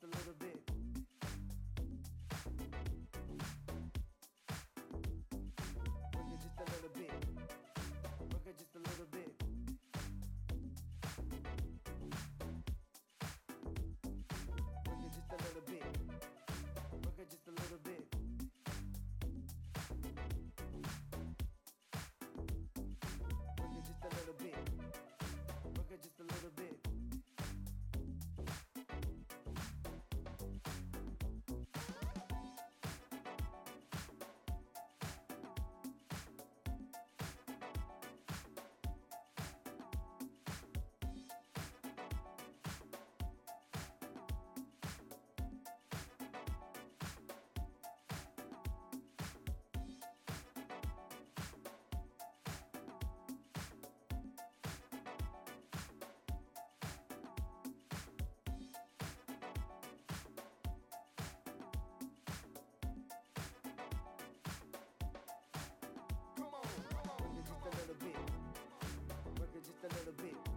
just a little bit. Work it just a little bit. Work it just a little bit. Work it just a little bit. Work it just a little bit. Work it just a little bit. Work it just a little bit. bit. Work it just a little bit.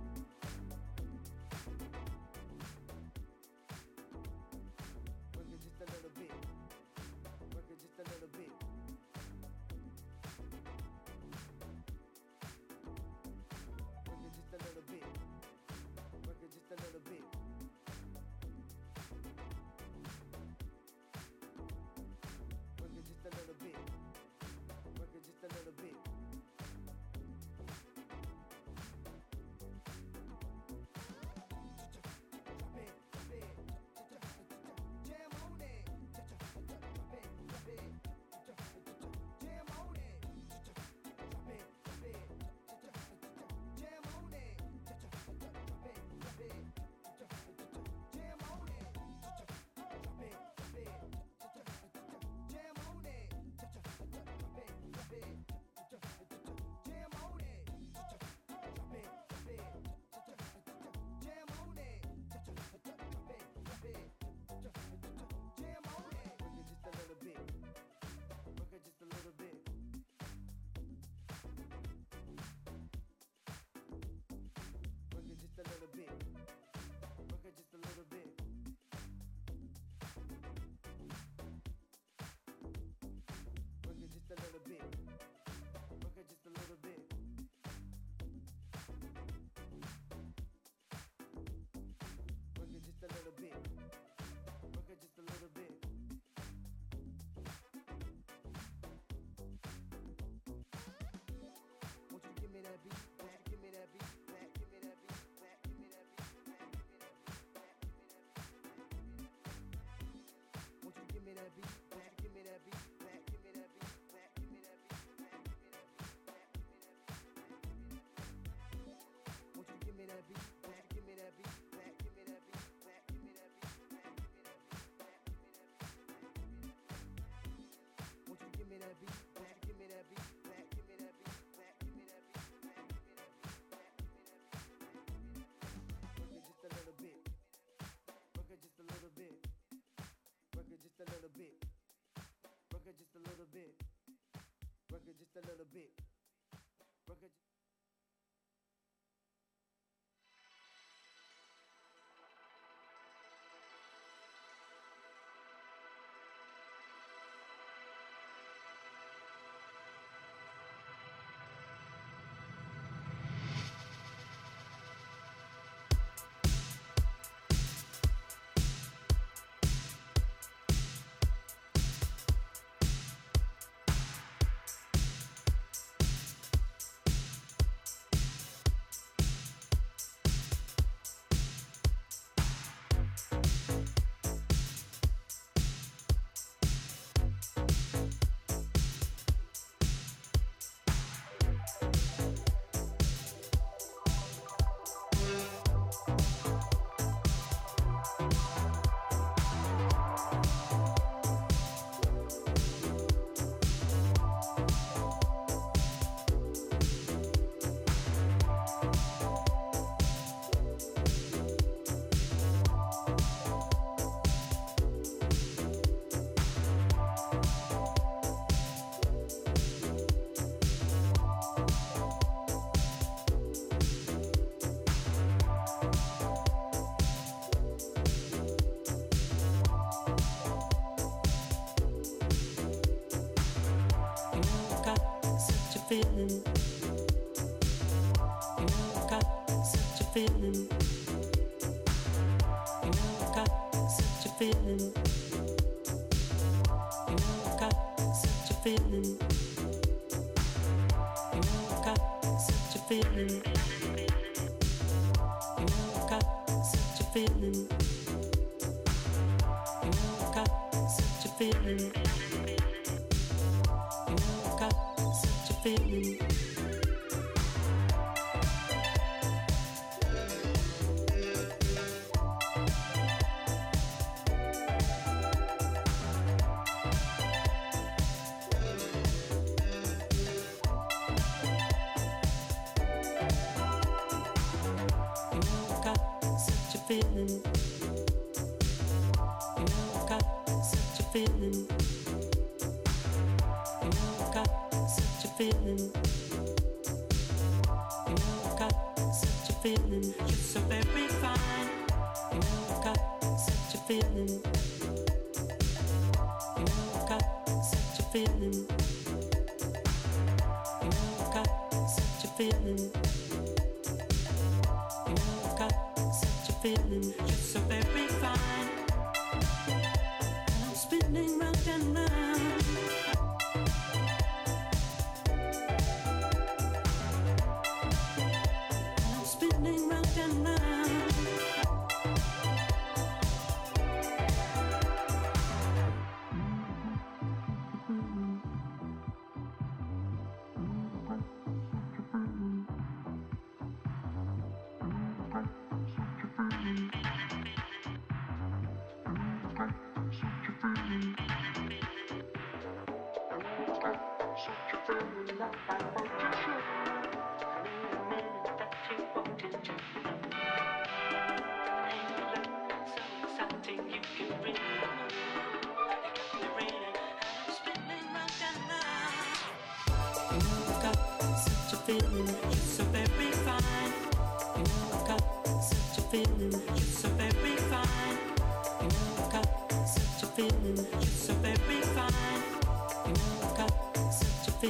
Bit. Work it just a little bit. feeling. You know I've got such a feeling. You know I've got such a feeling. You know I've got such a feeling. You know I've got such a feeling.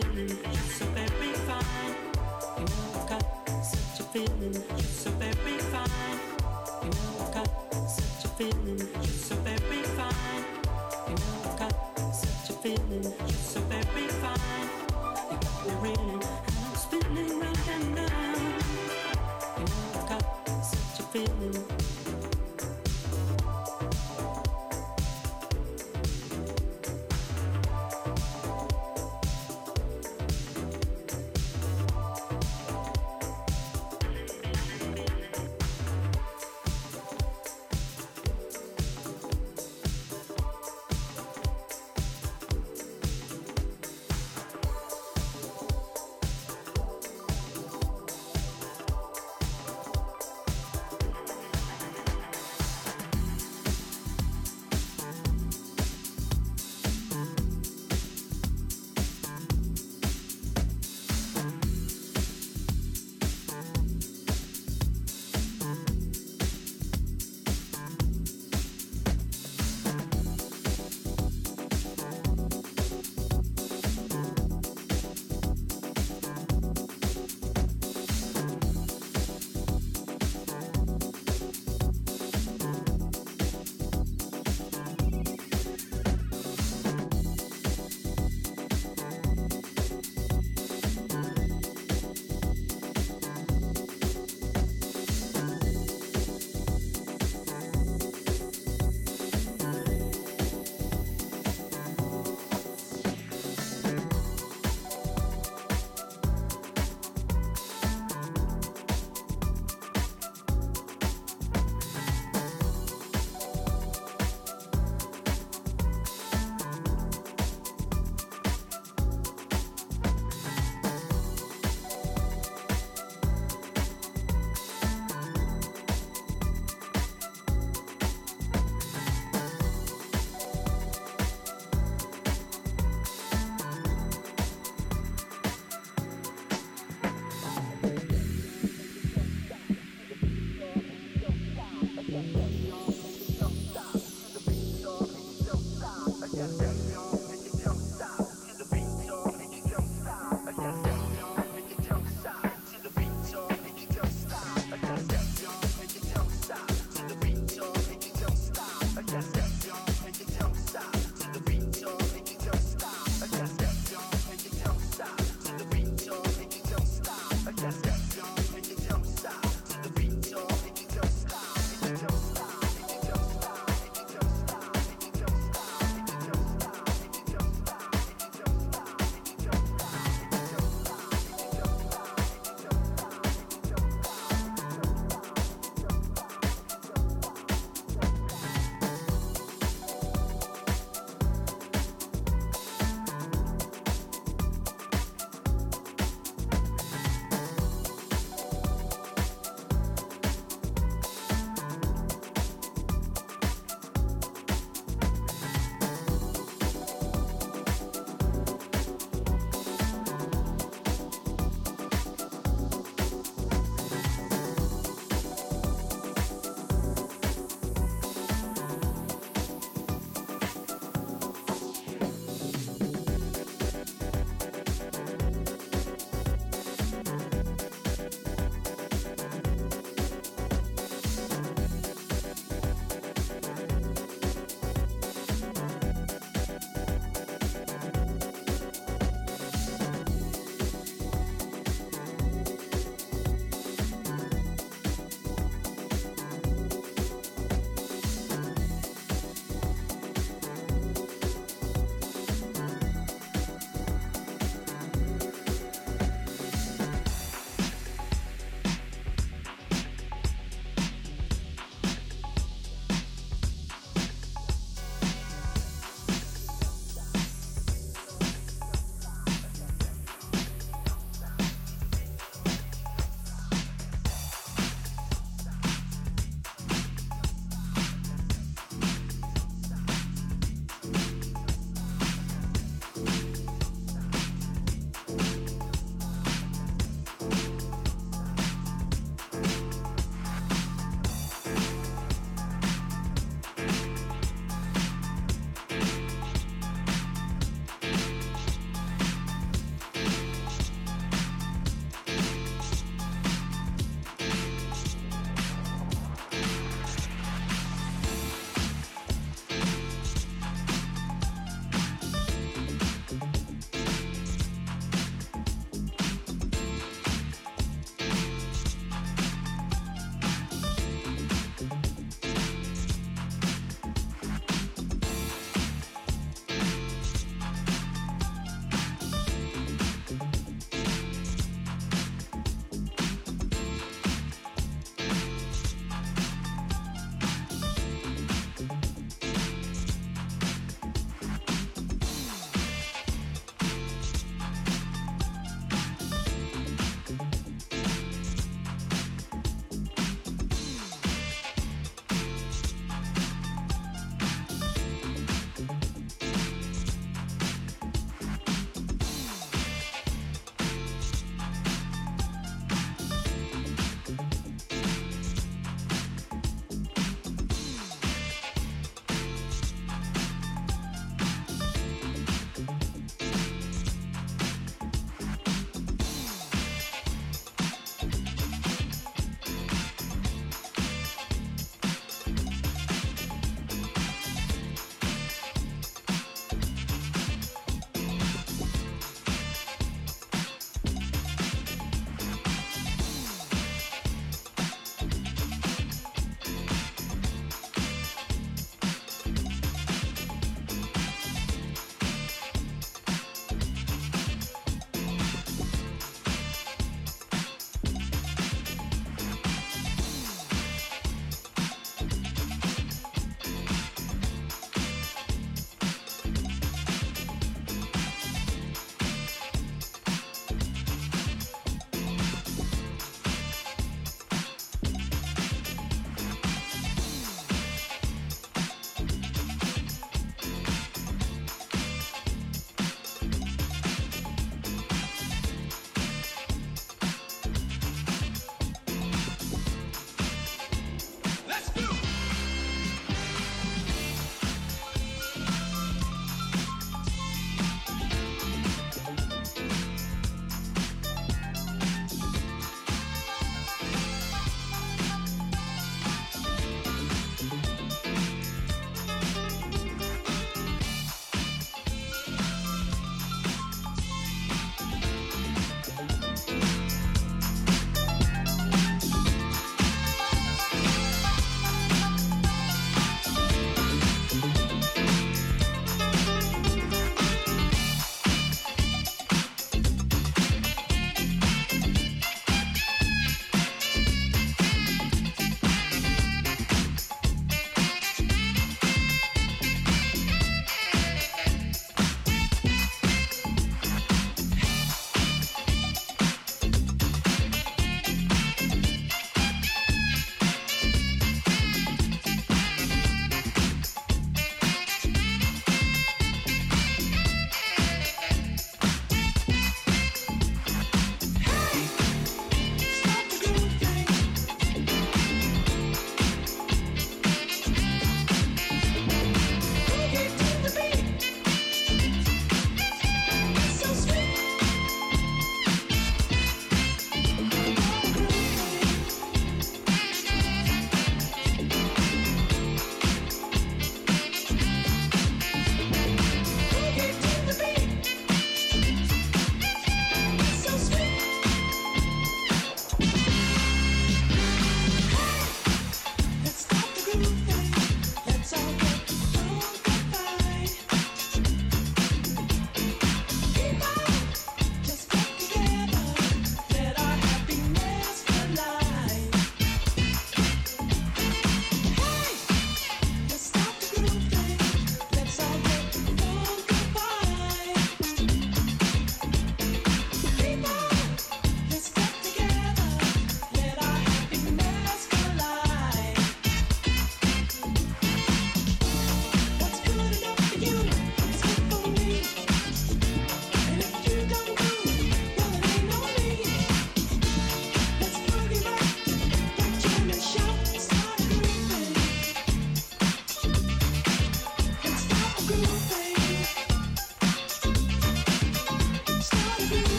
feeling.